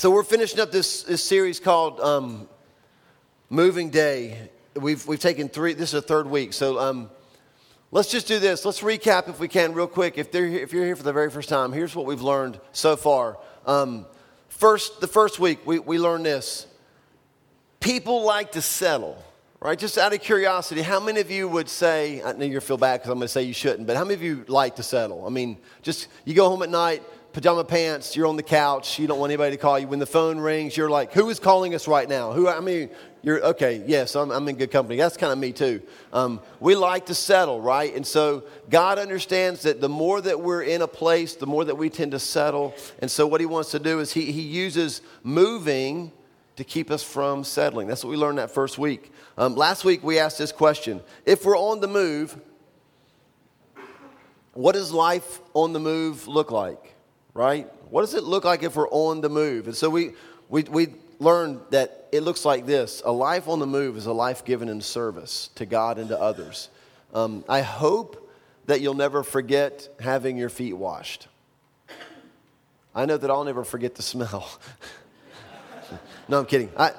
So we're finishing up this, this series called um, Moving Day. We've, we've taken three, this is the third week. So um, let's just do this. Let's recap if we can real quick. If, they're, if you're here for the very first time, here's what we've learned so far. Um, first, the first week, we, we learned this. People like to settle, right? Just out of curiosity, how many of you would say, I know you feel bad because I'm going to say you shouldn't, but how many of you like to settle? I mean, just you go home at night, pajama pants, you're on the couch, you don't want anybody to call you. When the phone rings, you're like, who is calling us right now? Who, I mean, you're, okay, yes, I'm, I'm in good company. That's kind of me too. Um, we like to settle, right? And so God understands that the more that we're in a place, the more that we tend to settle. And so what he wants to do is he, he uses moving to keep us from settling. That's what we learned that first week. Um, last week we asked this question If we're on the move, what does life on the move look like? Right? What does it look like if we're on the move? And so we, we, we learned that it looks like this a life on the move is a life given in service to God and to others. Um, I hope that you'll never forget having your feet washed. I know that I'll never forget the smell. no, I'm kidding. I,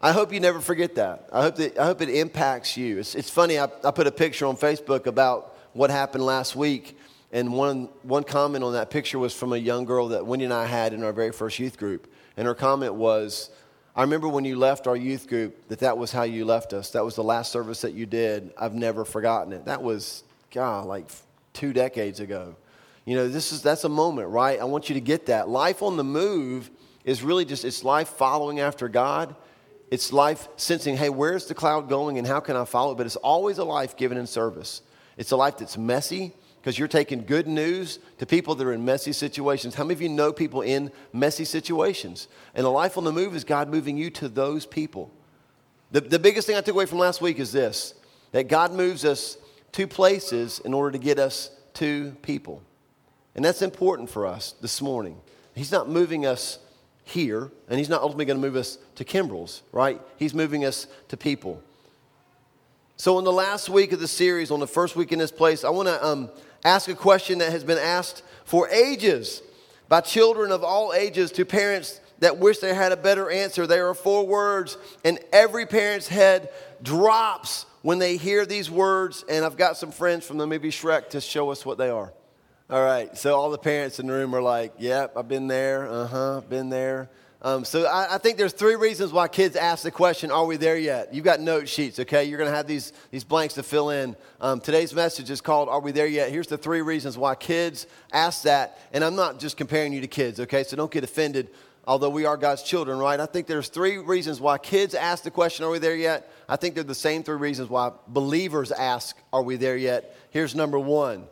I hope you never forget that. I hope, that, I hope it impacts you. It's, it's funny, I, I put a picture on Facebook about what happened last week and one, one comment on that picture was from a young girl that Wendy and I had in our very first youth group. And her comment was, I remember when you left our youth group that that was how you left us. That was the last service that you did. I've never forgotten it. That was, God, like two decades ago. You know, this is, that's a moment, right? I want you to get that. Life on the move is really just, it's life following after God. It's life sensing, hey, where's the cloud going and how can I follow it? But it's always a life given in service. It's a life that's messy because you're taking good news to people that are in messy situations. How many of you know people in messy situations? And the life on the move is God moving you to those people. The, the biggest thing I took away from last week is this that God moves us to places in order to get us to people. And that's important for us this morning. He's not moving us here, and He's not ultimately going to move us to Kimbrell's, right? He's moving us to people. So, in the last week of the series, on the first week in this place, I want to um, ask a question that has been asked for ages by children of all ages to parents that wish they had a better answer. There are four words, and every parent's head drops when they hear these words. And I've got some friends from the movie Shrek to show us what they are. All right, so all the parents in the room are like, Yep, I've been there. Uh huh, been there. Um, so I, I, think there's three reasons why kids ask the question, are we there yet? You've got note sheets, okay? You're going to have these, these blanks to fill in. Um, today's message is called, Are We There Yet? Here's the three reasons why kids ask that. And I'm not just comparing you to kids, okay? So don't get offended, although we are God's children, right? I think there's three reasons why kids ask the question, Are we there yet? I think they're the same three reasons why believers ask, Are we there yet? Here's number one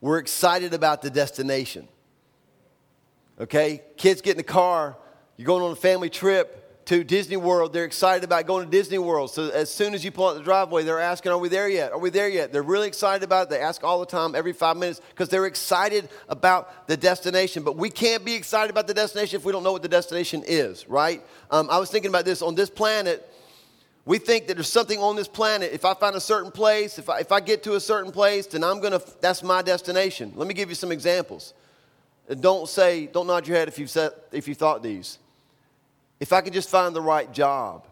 we're excited about the destination. Okay? Kids get in the car you're going on a family trip to Disney World. They're excited about going to Disney World. So as soon as you pull out the driveway, they're asking, Are we there yet? Are we there yet? They're really excited about it. They ask all the time, every five minutes, because they're excited about the destination. But we can't be excited about the destination if we don't know what the destination is, right? Um, I was thinking about this on this planet. We think that there's something on this planet. If I find a certain place, if I, if I get to a certain place, then I'm going to, that's my destination. Let me give you some examples. Don't say, don't nod your head if you've, said, if you thought these if I can just find the right job,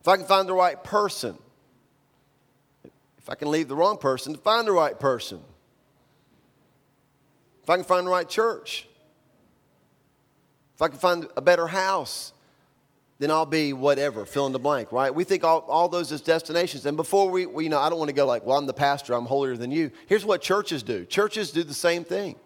if I can find the right person, if I can leave the wrong person to find the right person, if I can find the right church, if I can find a better house, then I'll be whatever, fill in the blank, right? We think all, all those as destinations. And before we, we, you know, I don't want to go like, well, I'm the pastor, I'm holier than you. Here's what churches do churches do the same thing.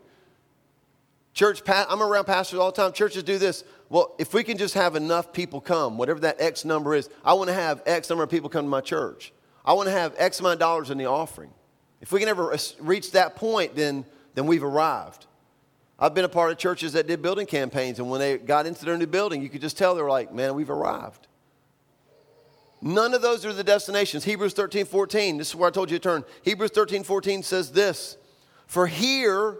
Church, I'm around pastors all the time. Churches do this. Well, if we can just have enough people come, whatever that X number is, I want to have X number of people come to my church. I want to have X amount of dollars in the offering. If we can ever reach that point, then, then we've arrived. I've been a part of churches that did building campaigns, and when they got into their new building, you could just tell they were like, man, we've arrived. None of those are the destinations. Hebrews 13, 14, this is where I told you to turn. Hebrews 13, 14 says this For here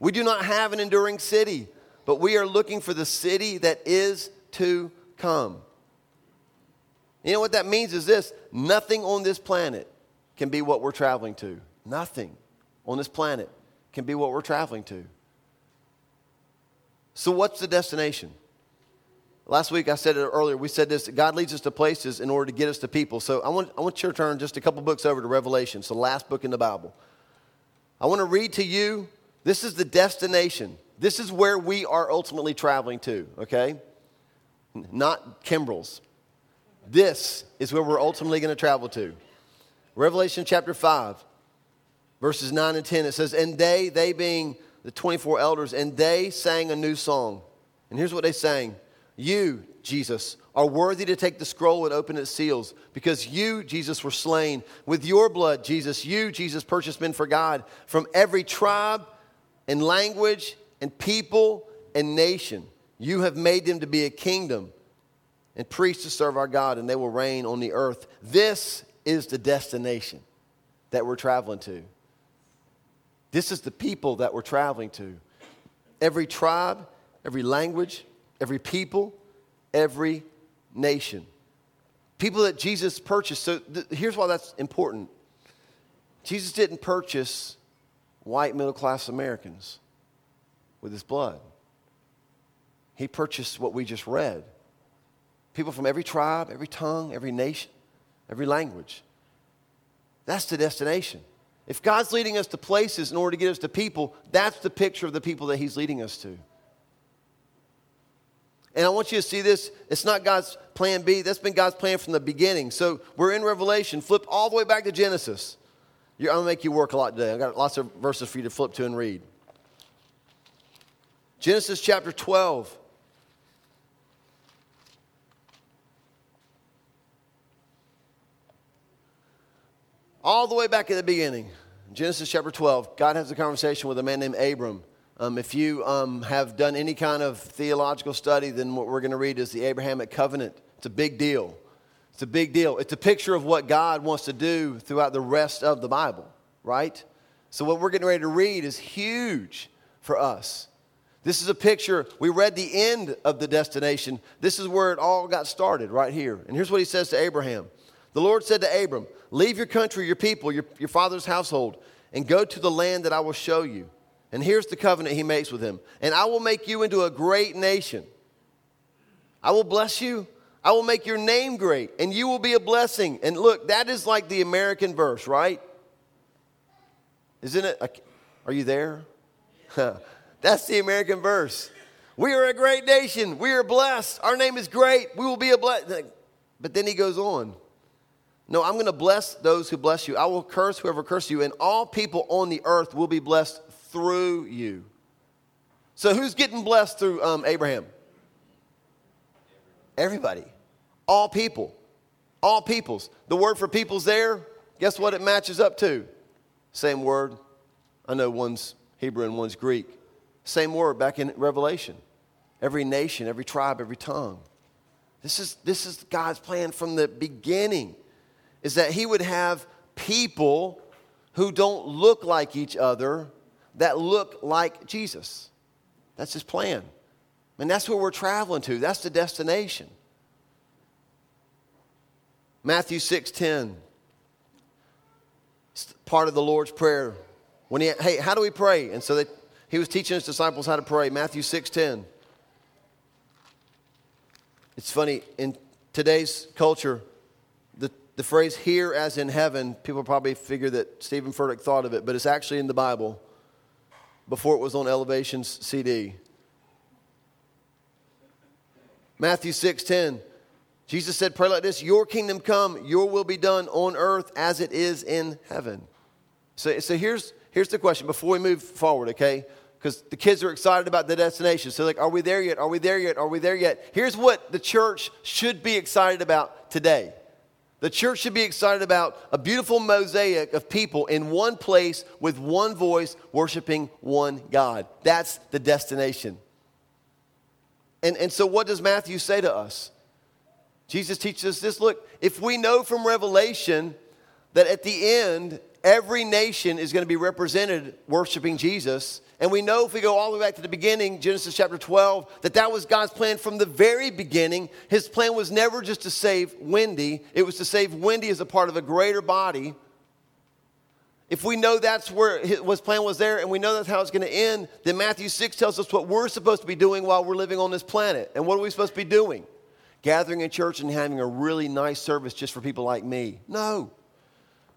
we do not have an enduring city, but we are looking for the city that is to come. You know what that means is this nothing on this planet can be what we're traveling to. Nothing on this planet can be what we're traveling to. So, what's the destination? Last week I said it earlier. We said this God leads us to places in order to get us to people. So, I want, I want you to turn just a couple books over to Revelation. It's the last book in the Bible. I want to read to you this is the destination. This is where we are ultimately traveling to, okay? Not Kimbrell's. This is where we're ultimately going to travel to. Revelation chapter 5, verses 9 and 10, it says, And they, they being the 24 elders, and they sang a new song. And here's what they sang You, Jesus, are worthy to take the scroll and open its seals, because you, Jesus, were slain. With your blood, Jesus, you, Jesus, purchased men for God from every tribe and language and people and nation. You have made them to be a kingdom and priests to serve our God, and they will reign on the earth. This is the destination that we're traveling to. This is the people that we're traveling to. Every tribe, every language, every people, every nation. People that Jesus purchased. So th- here's why that's important Jesus didn't purchase white middle class Americans with his blood, he purchased what we just read. People from every tribe, every tongue, every nation, every language. That's the destination. If God's leading us to places in order to get us to people, that's the picture of the people that He's leading us to. And I want you to see this. It's not God's plan B. That's been God's plan from the beginning. So we're in Revelation. Flip all the way back to Genesis. You're, I'm going to make you work a lot today. I've got lots of verses for you to flip to and read. Genesis chapter 12. All the way back at the beginning, Genesis chapter 12, God has a conversation with a man named Abram. Um, if you um, have done any kind of theological study, then what we're going to read is the Abrahamic covenant. It's a big deal. It's a big deal. It's a picture of what God wants to do throughout the rest of the Bible, right? So, what we're getting ready to read is huge for us. This is a picture. We read the end of the destination. This is where it all got started, right here. And here's what he says to Abraham The Lord said to Abram, Leave your country, your people, your, your father's household, and go to the land that I will show you. And here's the covenant he makes with him. And I will make you into a great nation. I will bless you. I will make your name great, and you will be a blessing. And look, that is like the American verse, right? Isn't it? Are you there? That's the American verse. We are a great nation. We are blessed. Our name is great. We will be a blessing. But then he goes on. No, I'm going to bless those who bless you. I will curse whoever curses you, and all people on the earth will be blessed through you. So, who's getting blessed through um, Abraham? Everybody. All people. All peoples. The word for peoples there, guess what it matches up to? Same word. I know one's Hebrew and one's Greek. Same word back in Revelation. Every nation, every tribe, every tongue. This is, this is God's plan from the beginning is that he would have people who don't look like each other that look like Jesus. That's his plan. And that's where we're traveling to. That's the destination. Matthew 6:10. It's part of the Lord's Prayer. When he, hey, how do we pray? And so they, he was teaching his disciples how to pray. Matthew 6:10. It's funny, in today's culture, the the phrase here as in heaven, people probably figure that Steven Furtick thought of it, but it's actually in the Bible before it was on Elevation's CD. Matthew 6:10. Jesus said, Pray like this, your kingdom come, your will be done on earth as it is in heaven. So, so here's, here's the question before we move forward, okay? Because the kids are excited about the destination. So, like, are we there yet? Are we there yet? Are we there yet? Here's what the church should be excited about today. The church should be excited about a beautiful mosaic of people in one place with one voice worshiping one God. That's the destination. And, and so, what does Matthew say to us? Jesus teaches us this look, if we know from Revelation that at the end, every nation is going to be represented worshiping Jesus, and we know if we go all the way back to the beginning, Genesis chapter 12, that that was God's plan from the very beginning. His plan was never just to save Wendy, it was to save Wendy as a part of a greater body. if we know that's where his plan was there and we know that's how it's going to end, then Matthew 6 tells us what we're supposed to be doing while we're living on this planet. And what are we supposed to be doing? Gathering in church and having a really nice service just for people like me? No.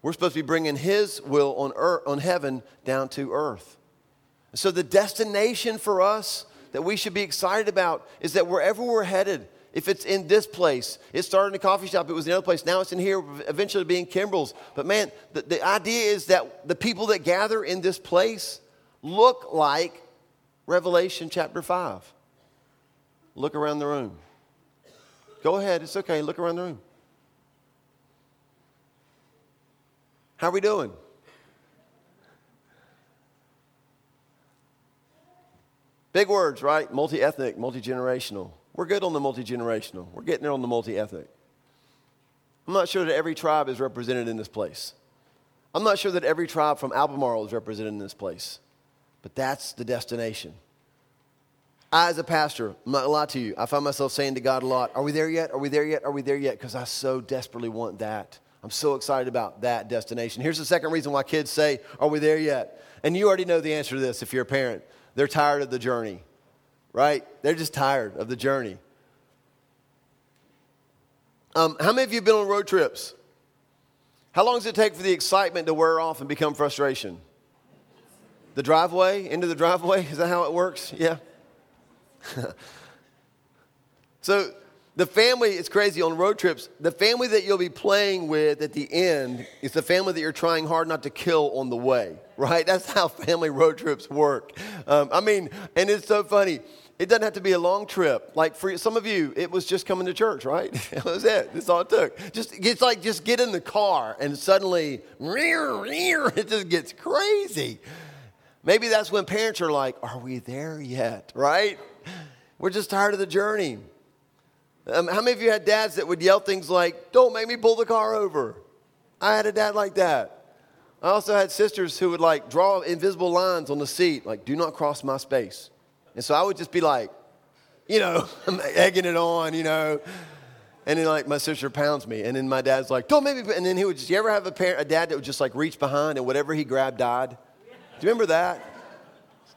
We're supposed to be bringing his will on, earth, on heaven down to earth. So the destination for us that we should be excited about is that wherever we're headed, if it's in this place, it started in a coffee shop, it was in another place, now it's in here, eventually being Kimbrell's. But man, the, the idea is that the people that gather in this place look like Revelation chapter 5. Look around the room. Go ahead, it's okay, look around the room. How are we doing? Big words, right? Multi ethnic, multi generational. We're good on the multi generational. We're getting there on the multi ethnic. I'm not sure that every tribe is represented in this place. I'm not sure that every tribe from Albemarle is represented in this place. But that's the destination. I, as a pastor, I'm not gonna lie to you, I find myself saying to God a lot, Are we there yet? Are we there yet? Are we there yet? Because I so desperately want that. I'm so excited about that destination. Here's the second reason why kids say, Are we there yet? And you already know the answer to this if you're a parent. They're tired of the journey right? They're just tired of the journey. Um, how many of you have been on road trips? How long does it take for the excitement to wear off and become frustration? The driveway, into the driveway? Is that how it works? Yeah. so, the family, it's crazy on road trips. The family that you'll be playing with at the end is the family that you're trying hard not to kill on the way, right? That's how family road trips work. Um, I mean, and it's so funny. It doesn't have to be a long trip. Like for some of you, it was just coming to church, right? that was it. That's all it took. Just it's like just get in the car and suddenly it just gets crazy. Maybe that's when parents are like, "Are we there yet?" Right? We're just tired of the journey. Um, how many of you had dads that would yell things like, Don't make me pull the car over? I had a dad like that. I also had sisters who would like draw invisible lines on the seat, like, Do not cross my space. And so I would just be like, you know, I'm egging it on, you know. And then like my sister pounds me, and then my dad's like, "Don't make me." And then he would just. You ever have a parent, a dad that would just like reach behind, and whatever he grabbed died? Do you remember that?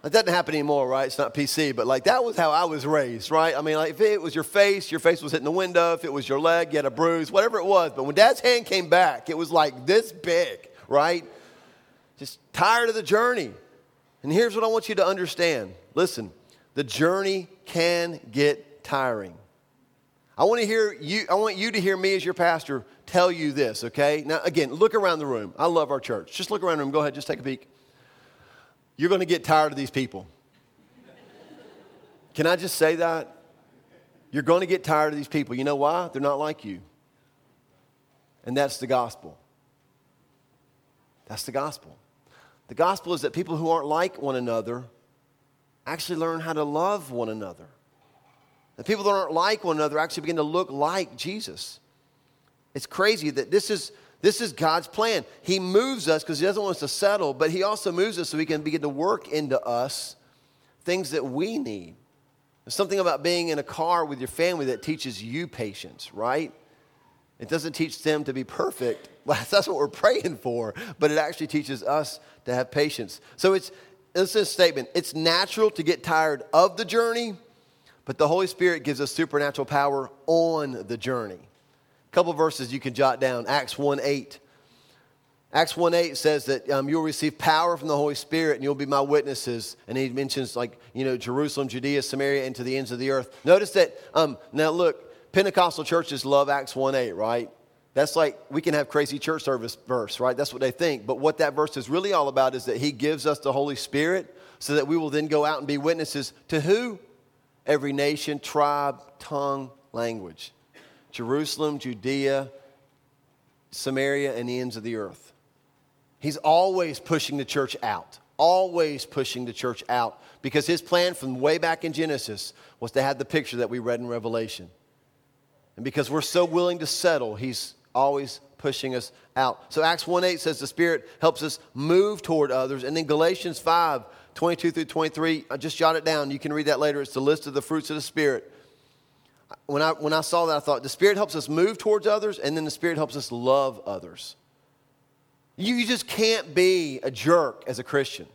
That doesn't happen anymore, right? It's not PC, but like that was how I was raised, right? I mean, like if it was your face, your face was hitting the window. If it was your leg, you had a bruise, whatever it was. But when dad's hand came back, it was like this big, right? Just tired of the journey. And here's what I want you to understand listen, the journey can get tiring. I want to hear you, I want you to hear me as your pastor tell you this, okay? Now, again, look around the room. I love our church. Just look around the room. Go ahead, just take a peek. You're going to get tired of these people. Can I just say that? You're going to get tired of these people. You know why? They're not like you. And that's the gospel. That's the gospel. The gospel is that people who aren't like one another actually learn how to love one another. The people that aren't like one another actually begin to look like Jesus. It's crazy that this is this is God's plan. He moves us because He doesn't want us to settle, but He also moves us so He can begin to work into us things that we need. There's something about being in a car with your family that teaches you patience, right? It doesn't teach them to be perfect. That's what we're praying for, but it actually teaches us to have patience. So it's this is a statement. It's natural to get tired of the journey, but the Holy Spirit gives us supernatural power on the journey couple verses you can jot down. Acts 1 8. Acts 1 8 says that um, you'll receive power from the Holy Spirit and you'll be my witnesses. And he mentions, like, you know, Jerusalem, Judea, Samaria, and to the ends of the earth. Notice that, um, now look, Pentecostal churches love Acts 1 8, right? That's like we can have crazy church service verse, right? That's what they think. But what that verse is really all about is that he gives us the Holy Spirit so that we will then go out and be witnesses to who? Every nation, tribe, tongue, language. Jerusalem, Judea, Samaria, and the ends of the earth. He's always pushing the church out, always pushing the church out, because his plan from way back in Genesis was to have the picture that we read in Revelation. And because we're so willing to settle, he's always pushing us out. So Acts 1 8 says the Spirit helps us move toward others. And then Galatians 5 22 through 23, I just jot it down. You can read that later. It's the list of the fruits of the Spirit when I, when I saw that, I thought the Spirit helps us move towards others, and then the Spirit helps us love others. You, you just can't be a jerk as a Christian.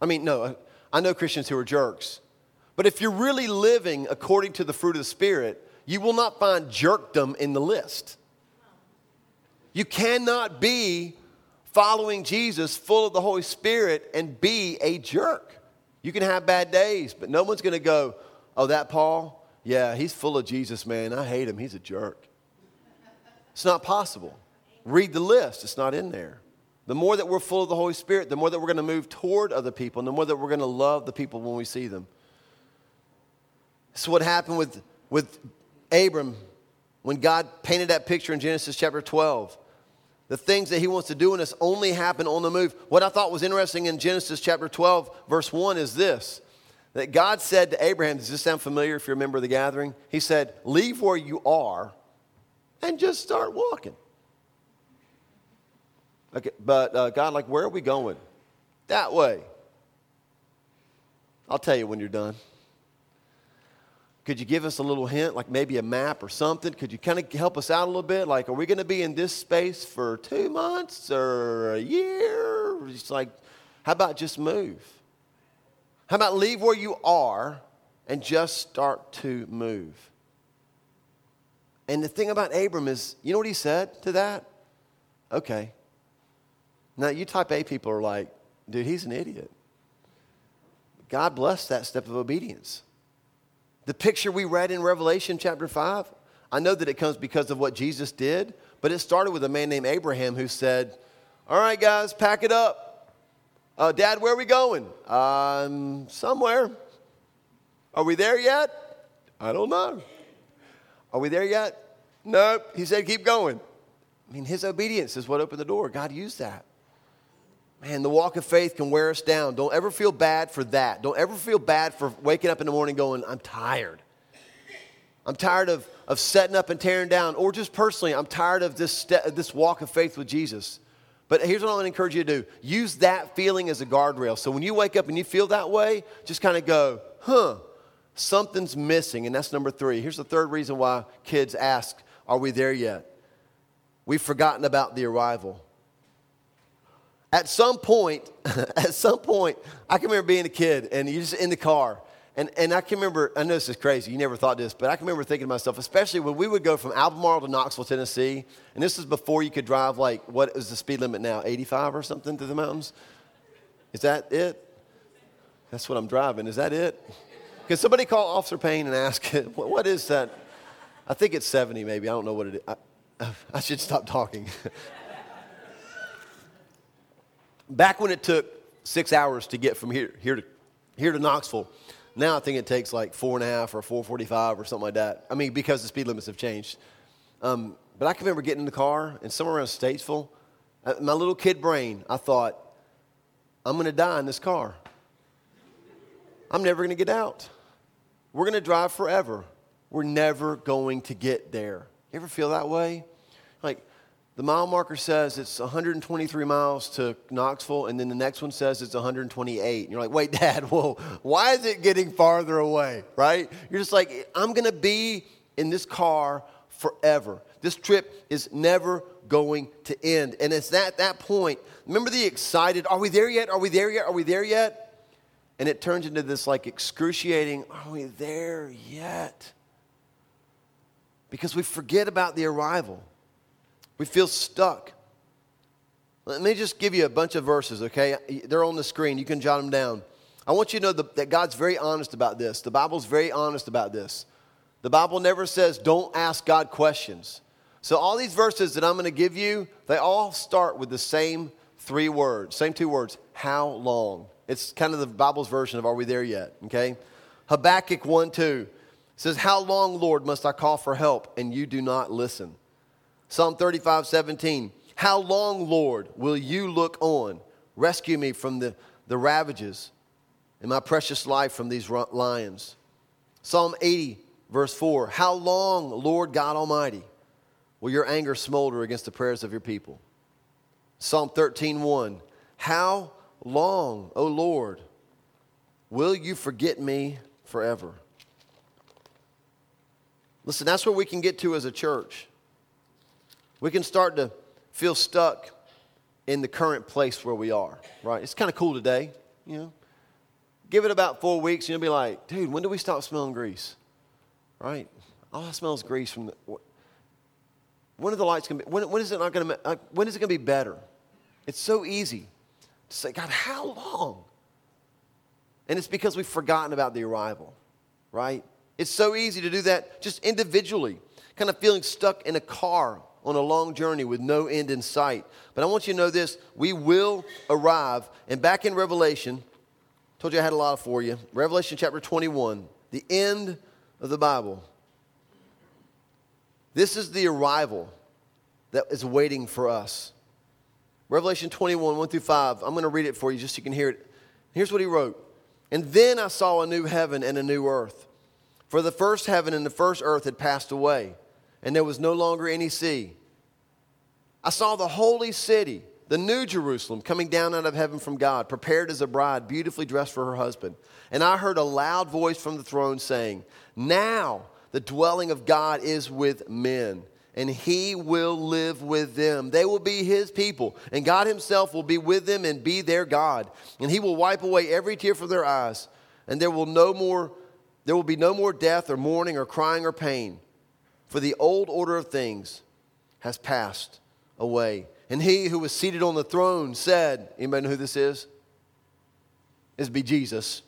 I mean, no, I know Christians who are jerks. But if you're really living according to the fruit of the Spirit, you will not find jerkdom in the list. You cannot be following Jesus full of the Holy Spirit and be a jerk. You can have bad days, but no one's going to go, oh, that Paul? Yeah, he's full of Jesus, man. I hate him. He's a jerk. It's not possible. Read the list, it's not in there. The more that we're full of the Holy Spirit, the more that we're going to move toward other people, and the more that we're going to love the people when we see them. This is what happened with, with Abram when God painted that picture in Genesis chapter 12. The things that he wants to do in us only happen on the move. What I thought was interesting in Genesis chapter 12, verse 1 is this that God said to Abraham, does this sound familiar if you remember the gathering? He said, Leave where you are and just start walking. Okay, but uh, God, like, where are we going? That way. I'll tell you when you're done. Could you give us a little hint, like maybe a map or something? Could you kind of help us out a little bit? Like, are we going to be in this space for two months or a year? It's like, how about just move? How about leave where you are and just start to move? And the thing about Abram is, you know what he said to that? Okay. Now, you type A people are like, dude, he's an idiot. God bless that step of obedience. The picture we read in Revelation chapter 5, I know that it comes because of what Jesus did, but it started with a man named Abraham who said, All right, guys, pack it up. Uh, Dad, where are we going? Um, somewhere. Are we there yet? I don't know. Are we there yet? Nope. He said, Keep going. I mean, his obedience is what opened the door. God used that. Man, the walk of faith can wear us down. Don't ever feel bad for that. Don't ever feel bad for waking up in the morning going, I'm tired. I'm tired of, of setting up and tearing down. Or just personally, I'm tired of this, this walk of faith with Jesus. But here's what I want to encourage you to do use that feeling as a guardrail. So when you wake up and you feel that way, just kind of go, huh, something's missing. And that's number three. Here's the third reason why kids ask, Are we there yet? We've forgotten about the arrival at some point, at some point, I can remember being a kid and you're just in the car. And, and I can remember, I know this is crazy, you never thought this, but I can remember thinking to myself, especially when we would go from Albemarle to Knoxville, Tennessee, and this is before you could drive like, what is the speed limit now, 85 or something through the mountains? Is that it? That's what I'm driving. Is that it? Can somebody call Officer Payne and ask, what is that? I think it's 70 maybe. I don't know what it is. I, I should stop talking. back when it took six hours to get from here, here, to, here to Knoxville, now I think it takes like four and a half or 445 or something like that. I mean, because the speed limits have changed. Um, but I can remember getting in the car and somewhere around Statesville, uh, my little kid brain, I thought, I'm going to die in this car. I'm never going to get out. We're going to drive forever. We're never going to get there. You ever feel that way? Like, the mile marker says it's 123 miles to Knoxville, and then the next one says it's 128. And you're like, wait, Dad, whoa, why is it getting farther away, right? You're just like, I'm going to be in this car forever. This trip is never going to end. And it's at that point, remember the excited, are we there yet? Are we there yet? Are we there yet? And it turns into this like excruciating, are we there yet? Because we forget about the arrival. We feel stuck. Let me just give you a bunch of verses, okay? They're on the screen. You can jot them down. I want you to know that God's very honest about this. The Bible's very honest about this. The Bible never says, don't ask God questions. So, all these verses that I'm going to give you, they all start with the same three words, same two words how long? It's kind of the Bible's version of are we there yet? Okay? Habakkuk 1 2 says, How long, Lord, must I call for help and you do not listen? Psalm 35, 17. How long, Lord, will you look on? Rescue me from the, the ravages and my precious life from these lions. Psalm 80, verse 4. How long, Lord God Almighty, will your anger smolder against the prayers of your people? Psalm 13, 1. How long, O Lord, will you forget me forever? Listen, that's where we can get to as a church we can start to feel stuck in the current place where we are, right? It's kind of cool today, you know. Give it about four weeks, and you'll be like, dude, when do we stop smelling grease? Right? All I smell is grease from the. When are the lights going to be? When, when is it not going to? Uh, when is it going to be better? It's so easy to say, God, how long? And it's because we've forgotten about the arrival, right? It's so easy to do that just individually, kind of feeling stuck in a car on a long journey with no end in sight. But I want you to know this we will arrive. And back in Revelation, told you I had a lot for you. Revelation chapter 21, the end of the Bible. This is the arrival that is waiting for us. Revelation 21, 1 through 5. I'm going to read it for you just so you can hear it. Here's what he wrote And then I saw a new heaven and a new earth. For the first heaven and the first earth had passed away, and there was no longer any sea. I saw the holy city, the new Jerusalem, coming down out of heaven from God, prepared as a bride, beautifully dressed for her husband. And I heard a loud voice from the throne saying, Now the dwelling of God is with men and he will live with them. They will be his people, and God himself will be with them and be their God. And he will wipe away every tear from their eyes, and there will no more there will be no more death or mourning or crying or pain, for the old order of things has passed away. And he who was seated on the throne said, anybody know who this is? This be Jesus.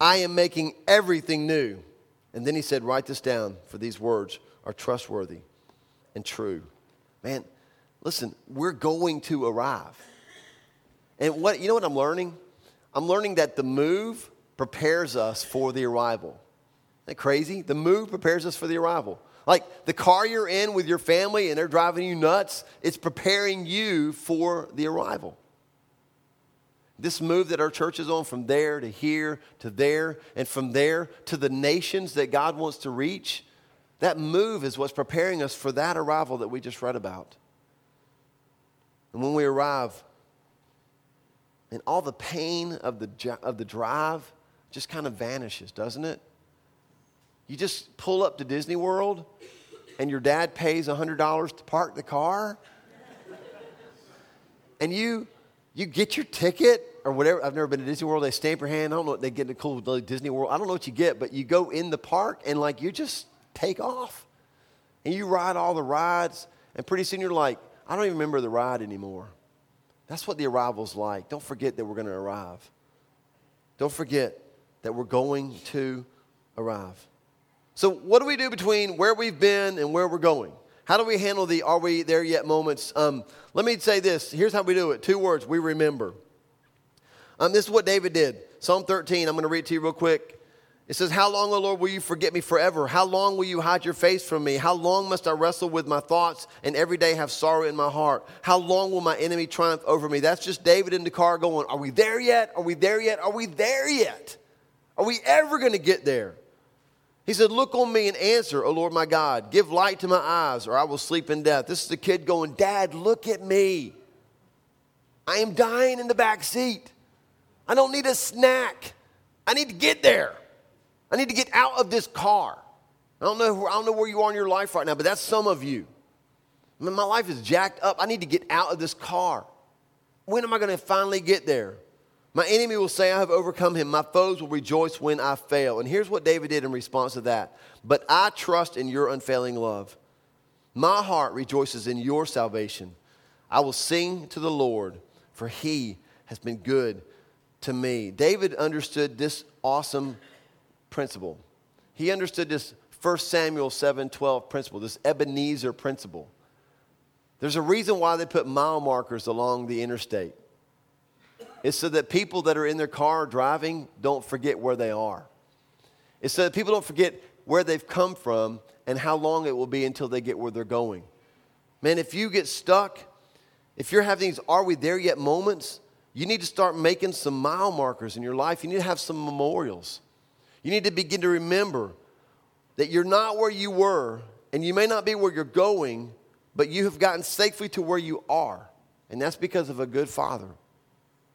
I am making everything new. And then he said, Write this down, for these words are trustworthy and true. Man, listen, we're going to arrive. And what you know what I'm learning? I'm learning that the move prepares us for the arrival. Isn't that crazy? The move prepares us for the arrival. Like the car you're in with your family and they're driving you nuts, it's preparing you for the arrival. This move that our church is on from there to here to there and from there to the nations that God wants to reach, that move is what's preparing us for that arrival that we just read about. And when we arrive, and all the pain of the, of the drive just kind of vanishes, doesn't it? You just pull up to Disney World and your dad pays $100 to park the car. and you, you get your ticket or whatever. I've never been to Disney World. They stamp your hand. I don't know what they get in the cool Disney World. I don't know what you get, but you go in the park and like you just take off. And you ride all the rides, and pretty soon you're like, I don't even remember the ride anymore. That's what the arrival's like. Don't forget that we're going to arrive. Don't forget that we're going to arrive. So, what do we do between where we've been and where we're going? How do we handle the are we there yet moments? Um, let me say this. Here's how we do it two words we remember. Um, this is what David did. Psalm 13, I'm going to read it to you real quick. It says, How long, O Lord, will you forget me forever? How long will you hide your face from me? How long must I wrestle with my thoughts and every day have sorrow in my heart? How long will my enemy triumph over me? That's just David in the car going, Are we there yet? Are we there yet? Are we there yet? Are we ever going to get there? He said, Look on me and answer, O Lord my God. Give light to my eyes, or I will sleep in death. This is the kid going, Dad, look at me. I am dying in the back seat. I don't need a snack. I need to get there. I need to get out of this car. I don't know, who, I don't know where you are in your life right now, but that's some of you. I mean, my life is jacked up. I need to get out of this car. When am I going to finally get there? My enemy will say, I have overcome him. My foes will rejoice when I fail. And here's what David did in response to that. But I trust in your unfailing love. My heart rejoices in your salvation. I will sing to the Lord, for he has been good to me. David understood this awesome principle. He understood this 1 Samuel 7:12 principle, this Ebenezer principle. There's a reason why they put mile markers along the interstate. It's so that people that are in their car driving don't forget where they are. It's so that people don't forget where they've come from and how long it will be until they get where they're going. Man, if you get stuck, if you're having these are we there yet moments, you need to start making some mile markers in your life. You need to have some memorials. You need to begin to remember that you're not where you were, and you may not be where you're going, but you have gotten safely to where you are. And that's because of a good father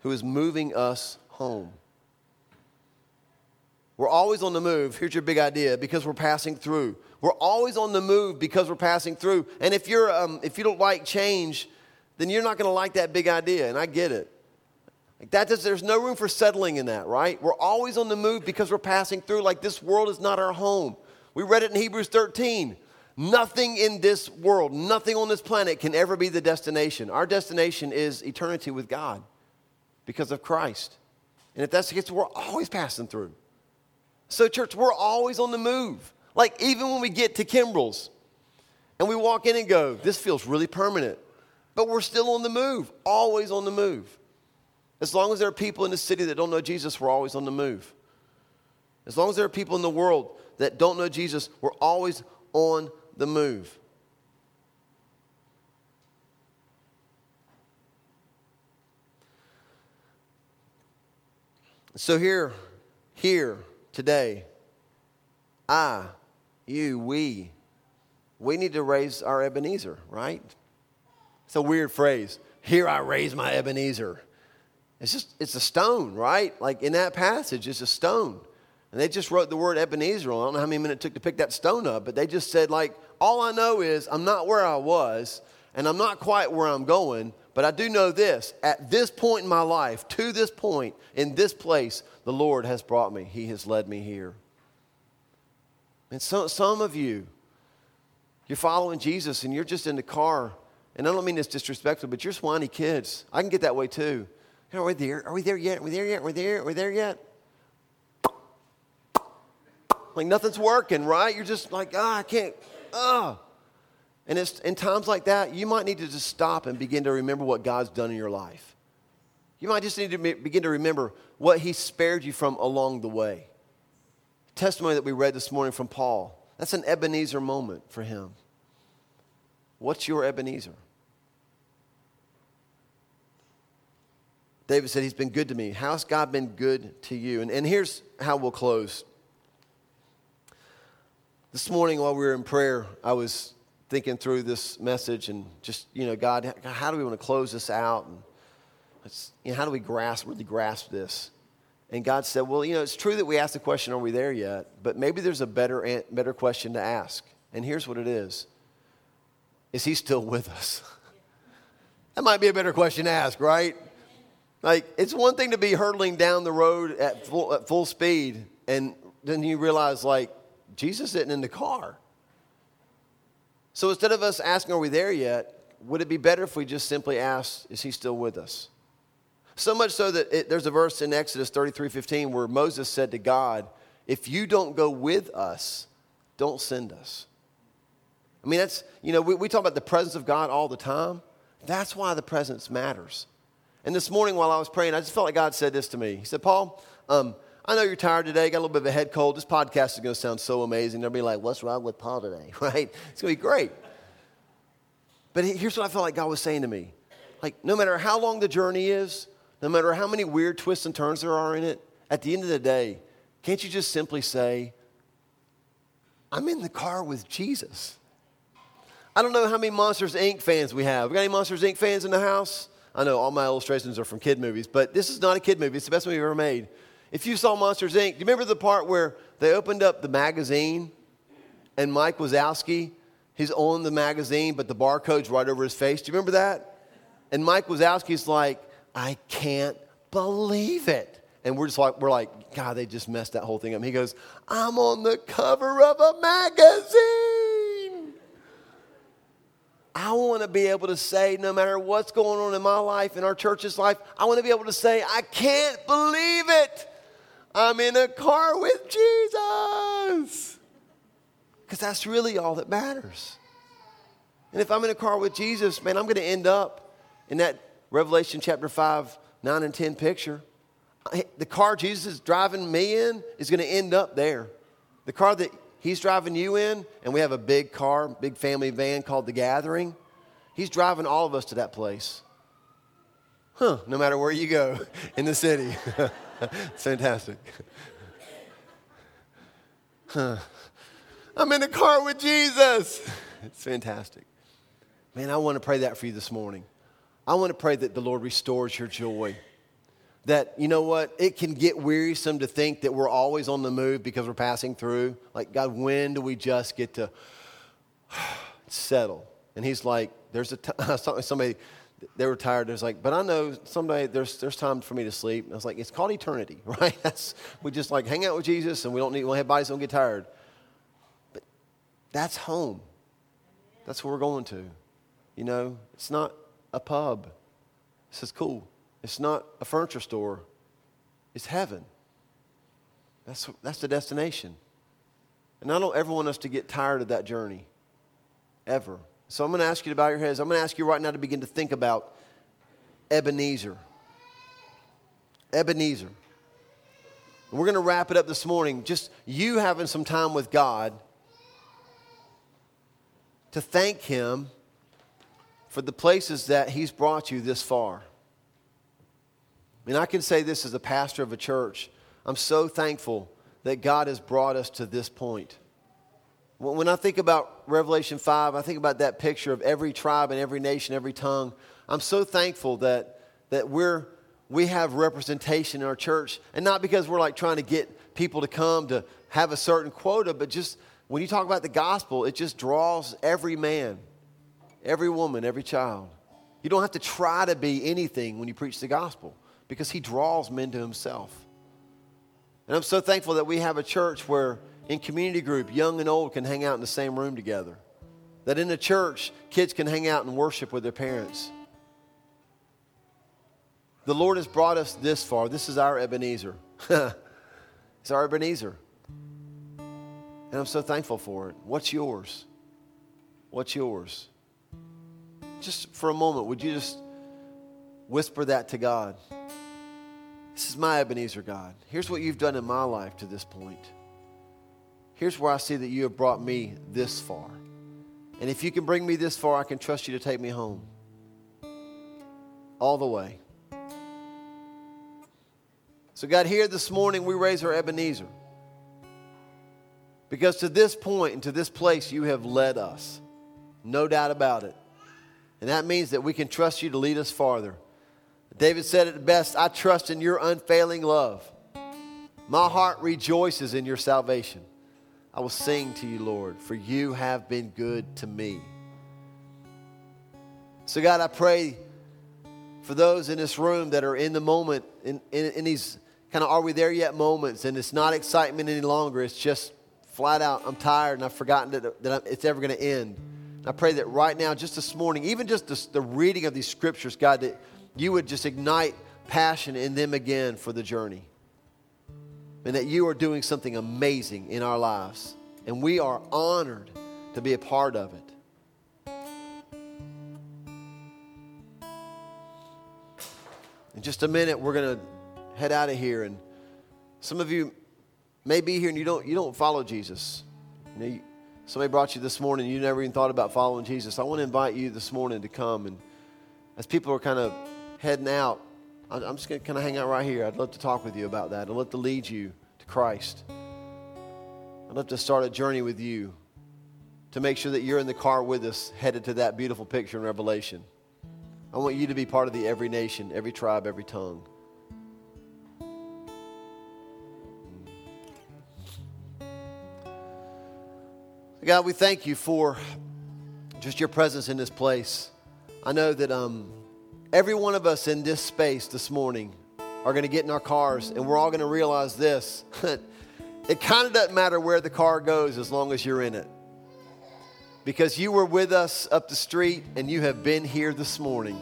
who is moving us home. We're always on the move. Here's your big idea because we're passing through. We're always on the move because we're passing through. And if, you're, um, if you don't like change, then you're not going to like that big idea, and I get it. Like that does, there's no room for settling in that, right? We're always on the move because we're passing through. Like this world is not our home. We read it in Hebrews 13. Nothing in this world, nothing on this planet can ever be the destination. Our destination is eternity with God because of Christ. And if that's the case, we're always passing through. So, church, we're always on the move. Like, even when we get to Kimbrell's and we walk in and go, this feels really permanent. But we're still on the move, always on the move. As long as there are people in the city that don't know Jesus, we're always on the move. As long as there are people in the world that don't know Jesus, we're always on the move. So here, here, today, I, you, we, we need to raise our Ebenezer, right? It's a weird phrase. Here I raise my Ebenezer. It's just, it's a stone, right? Like in that passage, it's a stone. And they just wrote the word Ebenezer. I don't know how many minutes it took to pick that stone up, but they just said, like, all I know is I'm not where I was, and I'm not quite where I'm going, but I do know this. At this point in my life, to this point, in this place, the Lord has brought me. He has led me here. And so, some of you, you're following Jesus and you're just in the car. And I don't mean this disrespectful, but you're swiney kids. I can get that way too. Are we there? Are we there yet? Are we there yet? Are we there? Are we there yet? Like nothing's working, right? You're just like, ah, oh, I can't. Oh. And it's in times like that, you might need to just stop and begin to remember what God's done in your life. You might just need to begin to remember what He spared you from along the way. Testimony that we read this morning from Paul. That's an Ebenezer moment for him. What's your Ebenezer? David said, He's been good to me. How's God been good to you? And, and here's how we'll close. This morning, while we were in prayer, I was thinking through this message and just, you know, God, how do we want to close this out? And you know, how do we grasp, really grasp this? And God said, Well, you know, it's true that we asked the question, Are we there yet? But maybe there's a better, better question to ask. And here's what it is Is He still with us? that might be a better question to ask, right? Like, it's one thing to be hurtling down the road at full, at full speed, and then you realize, like, Jesus isn't in the car. So instead of us asking, Are we there yet? would it be better if we just simply asked, Is he still with us? So much so that it, there's a verse in Exodus 33 15 where Moses said to God, If you don't go with us, don't send us. I mean, that's, you know, we, we talk about the presence of God all the time. That's why the presence matters. And this morning while I was praying, I just felt like God said this to me. He said, Paul, um, I know you're tired today, got a little bit of a head cold. This podcast is going to sound so amazing. They'll be like, what's wrong with Paul today, right? It's going to be great. But here's what I felt like God was saying to me. Like, no matter how long the journey is, no matter how many weird twists and turns there are in it, at the end of the day, can't you just simply say, I'm in the car with Jesus? I don't know how many Monsters Inc. fans we have. We got any Monsters Inc. fans in the house? I know all my illustrations are from kid movies, but this is not a kid movie. It's the best movie ever made. If you saw Monsters Inc., do you remember the part where they opened up the magazine and Mike Wazowski He's on the magazine, but the barcode's right over his face. Do you remember that? And Mike Wazowski's like, I can't believe it. And we're just like, we're like, God, they just messed that whole thing up. He goes, I'm on the cover of a magazine. I want to be able to say, no matter what's going on in my life, in our church's life, I want to be able to say, I can't believe it. I'm in a car with Jesus. Because that's really all that matters. And if I'm in a car with Jesus, man, I'm going to end up in that Revelation chapter 5, 9, and 10 picture. The car Jesus is driving me in is going to end up there. The car that he's driving you in, and we have a big car, big family van called The Gathering, he's driving all of us to that place. Huh, no matter where you go in the city. it's fantastic. Huh. I'm in the car with Jesus. It's fantastic. Man, I want to pray that for you this morning. I want to pray that the Lord restores your joy. That, you know what, it can get wearisome to think that we're always on the move because we're passing through. Like, God, when do we just get to settle? And He's like, there's a t- somebody they were tired. There's like, but I know someday there's there's time for me to sleep. I was like, it's called eternity, right? That's we just like hang out with Jesus, and we don't need we'll have bodies don't get tired. But that's home. That's where we're going to. You know, it's not a pub. This is cool. It's not a furniture store. It's heaven. That's that's the destination. And I don't ever want us to get tired of that journey. Ever. So I'm going to ask you to bow your heads. I'm going to ask you right now to begin to think about Ebenezer. Ebenezer. And we're going to wrap it up this morning. Just you having some time with God to thank Him for the places that He's brought you this far. And I can say this as a pastor of a church. I'm so thankful that God has brought us to this point. When I think about Revelation 5, I think about that picture of every tribe and every nation, every tongue. I'm so thankful that, that we're, we have representation in our church. And not because we're like trying to get people to come to have a certain quota, but just when you talk about the gospel, it just draws every man, every woman, every child. You don't have to try to be anything when you preach the gospel because he draws men to himself. And I'm so thankful that we have a church where in community group, young and old can hang out in the same room together. That in a church, kids can hang out and worship with their parents. The Lord has brought us this far. This is our Ebenezer. it's our Ebenezer. And I'm so thankful for it. What's yours? What's yours? Just for a moment, would you just whisper that to God? This is my Ebenezer, God. Here's what you've done in my life to this point. Here's where I see that you have brought me this far. And if you can bring me this far, I can trust you to take me home. All the way. So, God, here this morning we raise our Ebenezer. Because to this point and to this place, you have led us. No doubt about it. And that means that we can trust you to lead us farther. David said it the best I trust in your unfailing love. My heart rejoices in your salvation. I will sing to you, Lord, for you have been good to me. So, God, I pray for those in this room that are in the moment, in, in, in these kind of are we there yet moments, and it's not excitement any longer. It's just flat out, I'm tired and I've forgotten that, that it's ever going to end. I pray that right now, just this morning, even just the, the reading of these scriptures, God, that you would just ignite passion in them again for the journey and that you are doing something amazing in our lives. And we are honored to be a part of it. In just a minute, we're going to head out of here. And some of you may be here and you don't, you don't follow Jesus. You know, somebody brought you this morning, you never even thought about following Jesus. I want to invite you this morning to come. And as people are kind of heading out, I'm just going to kind of hang out right here. I'd love to talk with you about that. I'd love to lead you to Christ. I'd love to start a journey with you to make sure that you're in the car with us, headed to that beautiful picture in Revelation. I want you to be part of the every nation, every tribe, every tongue. God, we thank you for just your presence in this place. I know that um, Every one of us in this space this morning are going to get in our cars and we're all going to realize this. it kind of doesn't matter where the car goes as long as you're in it. Because you were with us up the street and you have been here this morning.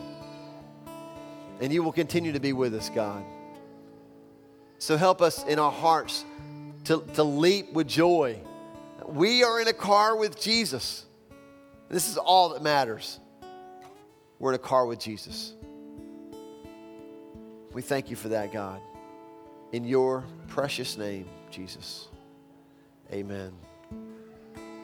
And you will continue to be with us, God. So help us in our hearts to, to leap with joy. We are in a car with Jesus. This is all that matters. We're in a car with Jesus. We thank you for that, God. In your precious name, Jesus. Amen.